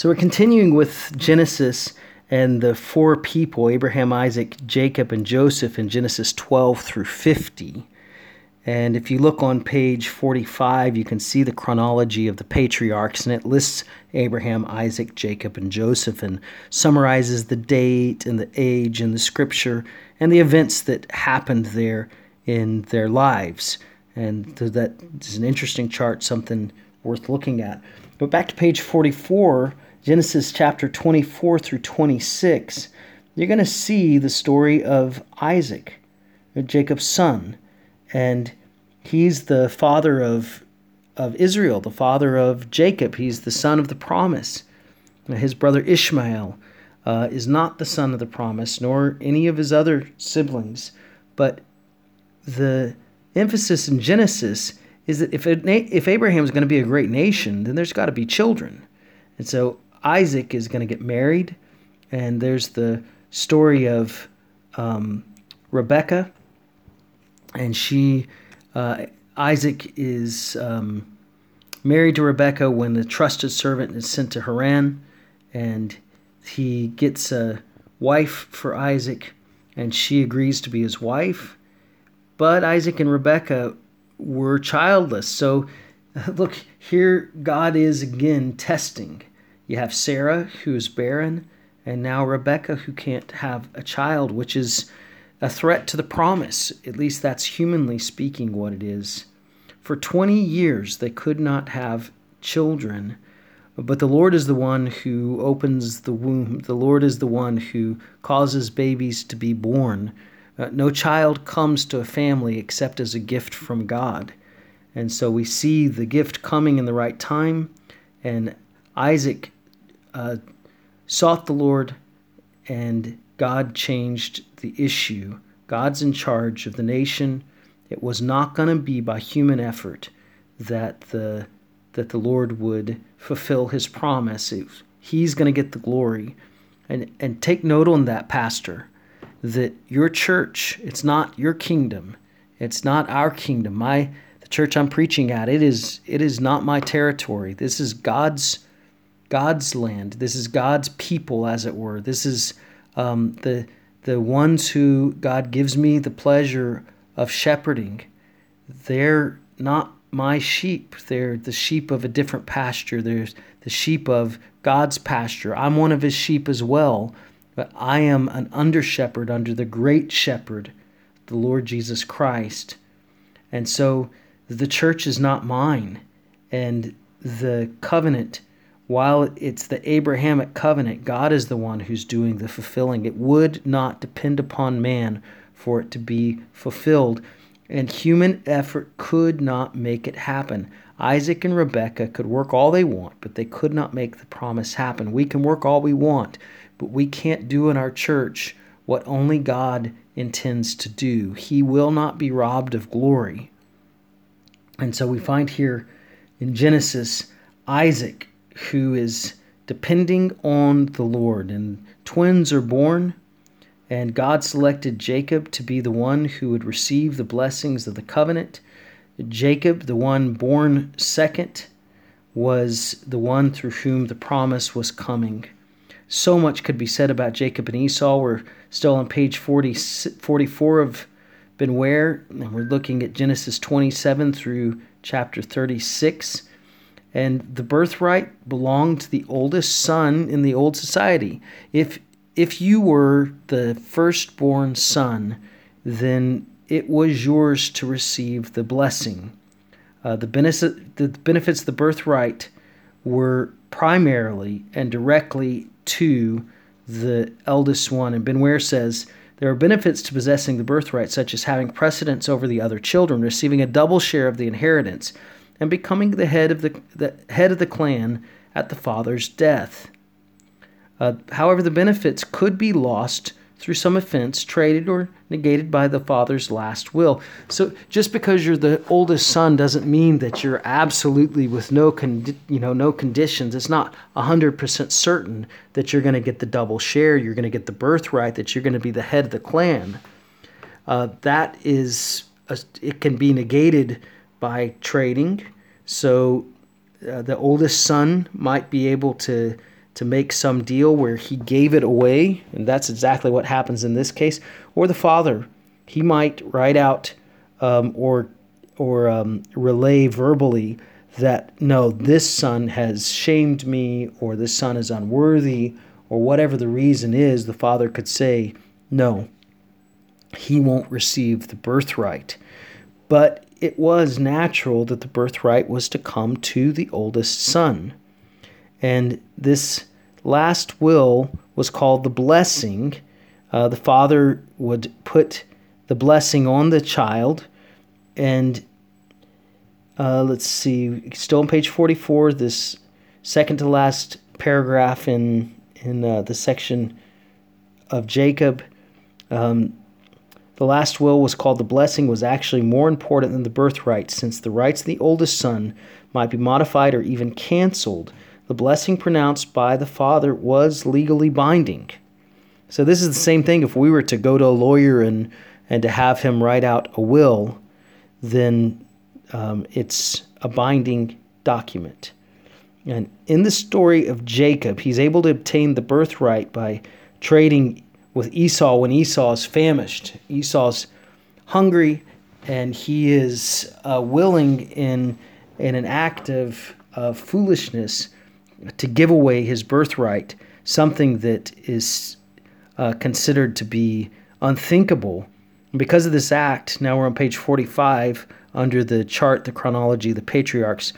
So we're continuing with Genesis and the four people Abraham, Isaac, Jacob, and Joseph in Genesis 12 through 50. And if you look on page 45, you can see the chronology of the patriarchs, and it lists Abraham, Isaac, Jacob, and Joseph, and summarizes the date and the age and the scripture and the events that happened there in their lives. And that is an interesting chart, something worth looking at. But back to page 44, Genesis chapter 24 through 26, you're going to see the story of Isaac, Jacob's son. And he's the father of, of Israel, the father of Jacob. He's the son of the promise. His brother Ishmael uh, is not the son of the promise, nor any of his other siblings. But the emphasis in Genesis is that if, if Abraham is going to be a great nation, then there's got to be children. And so Isaac is going to get married, and there's the story of um, Rebecca, and she, uh, Isaac is um, married to Rebecca when the trusted servant is sent to Haran, and he gets a wife for Isaac, and she agrees to be his wife. But Isaac and Rebecca were childless. So, look, here God is again testing. You have Sarah, who is barren, and now Rebecca, who can't have a child, which is a threat to the promise. At least that's humanly speaking what it is. For 20 years, they could not have children, but the Lord is the one who opens the womb. The Lord is the one who causes babies to be born. Uh, no child comes to a family except as a gift from God. And so we see the gift coming in the right time, and Isaac uh, sought the Lord, and God changed the issue. God's in charge of the nation. It was not going to be by human effort that the that the Lord would fulfill His promise. It, he's going to get the glory, and and take note on that, Pastor, that your church. It's not your kingdom. It's not our kingdom. My the church I'm preaching at. It is it is not my territory. This is God's God's land. This is God's people, as it were. This is um, the the ones who God gives me the pleasure of shepherding. They're not my sheep. They're the sheep of a different pasture. They're the sheep of God's pasture. I'm one of his sheep as well, but I am an under shepherd under the great shepherd, the Lord Jesus Christ. And so the church is not mine, and the covenant while it's the Abrahamic covenant, God is the one who's doing the fulfilling. It would not depend upon man for it to be fulfilled, and human effort could not make it happen. Isaac and Rebekah could work all they want, but they could not make the promise happen. We can work all we want, but we can't do in our church what only God intends to do. He will not be robbed of glory. And so we find here in Genesis Isaac who is depending on the Lord. And twins are born, and God selected Jacob to be the one who would receive the blessings of the covenant. Jacob, the one born second, was the one through whom the promise was coming. So much could be said about Jacob and Esau. We're still on page 40, 44 of Benware, and we're looking at Genesis 27 through chapter 36 and the birthright belonged to the oldest son in the old society. If if you were the firstborn son, then it was yours to receive the blessing. Uh, the, benefit, the benefits of the birthright were primarily and directly to the eldest one. And Benware says there are benefits to possessing the birthright, such as having precedence over the other children, receiving a double share of the inheritance, and becoming the head of the, the head of the clan at the father's death. Uh, however, the benefits could be lost through some offense, traded or negated by the father's last will. So, just because you're the oldest son doesn't mean that you're absolutely with no you know no conditions. It's not hundred percent certain that you're going to get the double share. You're going to get the birthright. That you're going to be the head of the clan. Uh, that is, a, it can be negated by trading. So uh, the oldest son might be able to to make some deal where he gave it away, and that's exactly what happens in this case, or the father. He might write out um, or or um, relay verbally that no, this son has shamed me, or this son is unworthy, or whatever the reason is, the father could say, no, he won't receive the birthright. But it was natural that the birthright was to come to the oldest son. And this last will was called the blessing. Uh, the father would put the blessing on the child, and uh, let's see, still on page 44, this second to last paragraph in in uh, the section of Jacob. Um, the last will was called the blessing was actually more important than the birthright, since the rights of the oldest son might be modified or even canceled. The blessing pronounced by the father was legally binding. So this is the same thing. If we were to go to a lawyer and and to have him write out a will, then um, it's a binding document. And in the story of Jacob, he's able to obtain the birthright by trading with Esau when Esau is famished. Esau's hungry, and he is uh, willing in in an act of, of foolishness to give away his birthright, something that is uh, considered to be unthinkable. Because of this act, now we're on page 45 under the chart, the chronology, the patriarchs.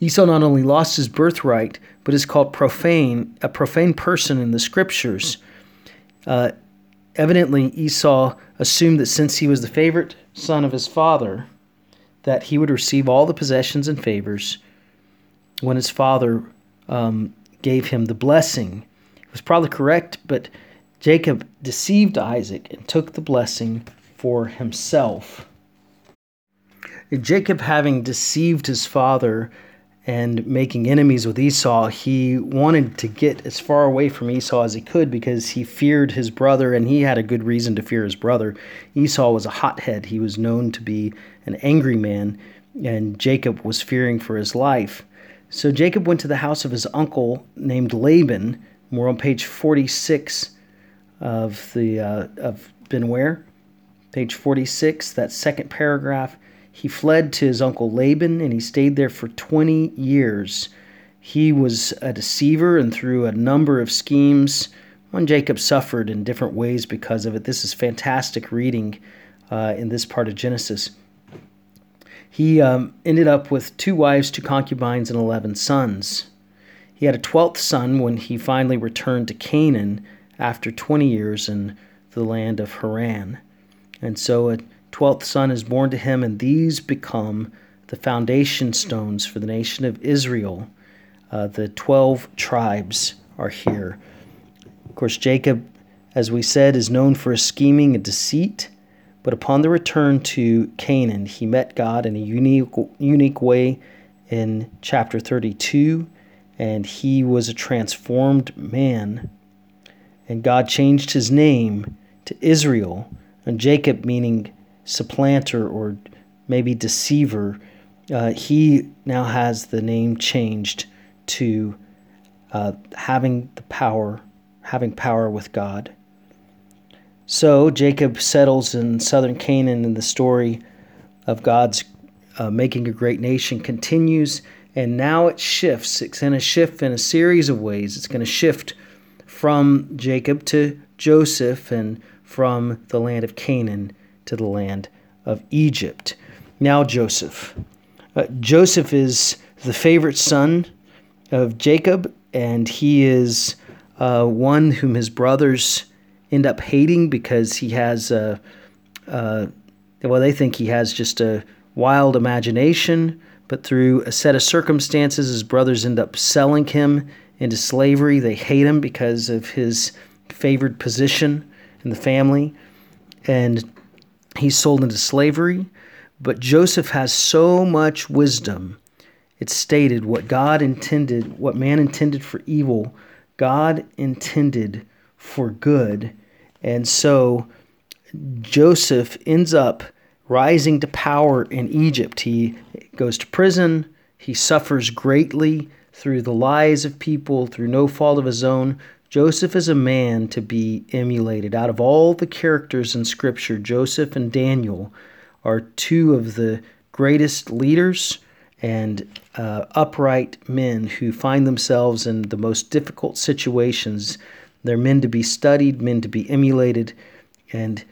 Esau not only lost his birthright, but is called profane, a profane person in the scriptures. Uh, evidently, Esau assumed that since he was the favorite son of his father, that he would receive all the possessions and favors when his father um, gave him the blessing. It was probably correct, but Jacob deceived Isaac and took the blessing for himself. Jacob, having deceived his father and making enemies with Esau, he wanted to get as far away from Esau as he could because he feared his brother and he had a good reason to fear his brother. Esau was a hothead, he was known to be an angry man, and Jacob was fearing for his life. So Jacob went to the house of his uncle named Laban. We're on page 46 of the uh, of Benware, page 46, that second paragraph. He fled to his uncle Laban and he stayed there for 20 years. He was a deceiver and through a number of schemes. When Jacob suffered in different ways because of it. This is fantastic reading uh, in this part of Genesis. He um, ended up with two wives, two concubines, and 11 sons. He had a 12th son when he finally returned to Canaan after 20 years in the land of Haran. And so a twelfth son is born to him, and these become the foundation stones for the nation of Israel. Uh, the 12 tribes are here. Of course, Jacob, as we said, is known for his scheming and deceit, but upon the return to Canaan, he met God in a unique, unique way in chapter 32, and he was a transformed man. And God changed his name to Israel, and Jacob meaning supplanter or maybe deceiver, uh, he now has the name changed to uh, having the power, having power with God. So Jacob settles in southern Canaan, and the story of God's uh, making a great nation continues. And now it shifts. It's going to shift in a series of ways. It's going to shift from Jacob to Joseph and from the land of Canaan to the land of Egypt. Now, Joseph. Uh, Joseph is the favorite son of Jacob, and he is uh, one whom his brothers end up hating because he has a, a, well, they think he has just a wild imagination, but through a set of circumstances, his brothers end up selling him into slavery. They hate him because of his favored position in the family. And he's sold into slavery. But Joseph has so much wisdom. It's stated what God intended, what man intended for evil, God intended for good. And so Joseph ends up rising to power in Egypt. He goes to prison, he suffers greatly through the lies of people, through no fault of his own. Joseph is a man to be emulated. Out of all the characters in Scripture, Joseph and Daniel are two of the greatest leaders and uh, upright men who find themselves in the most difficult situations. They're men to be studied, men to be emulated, and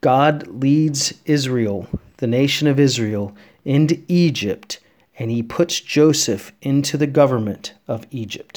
God leads Israel, the nation of Israel, into Egypt, and he puts Joseph into the government of Egypt.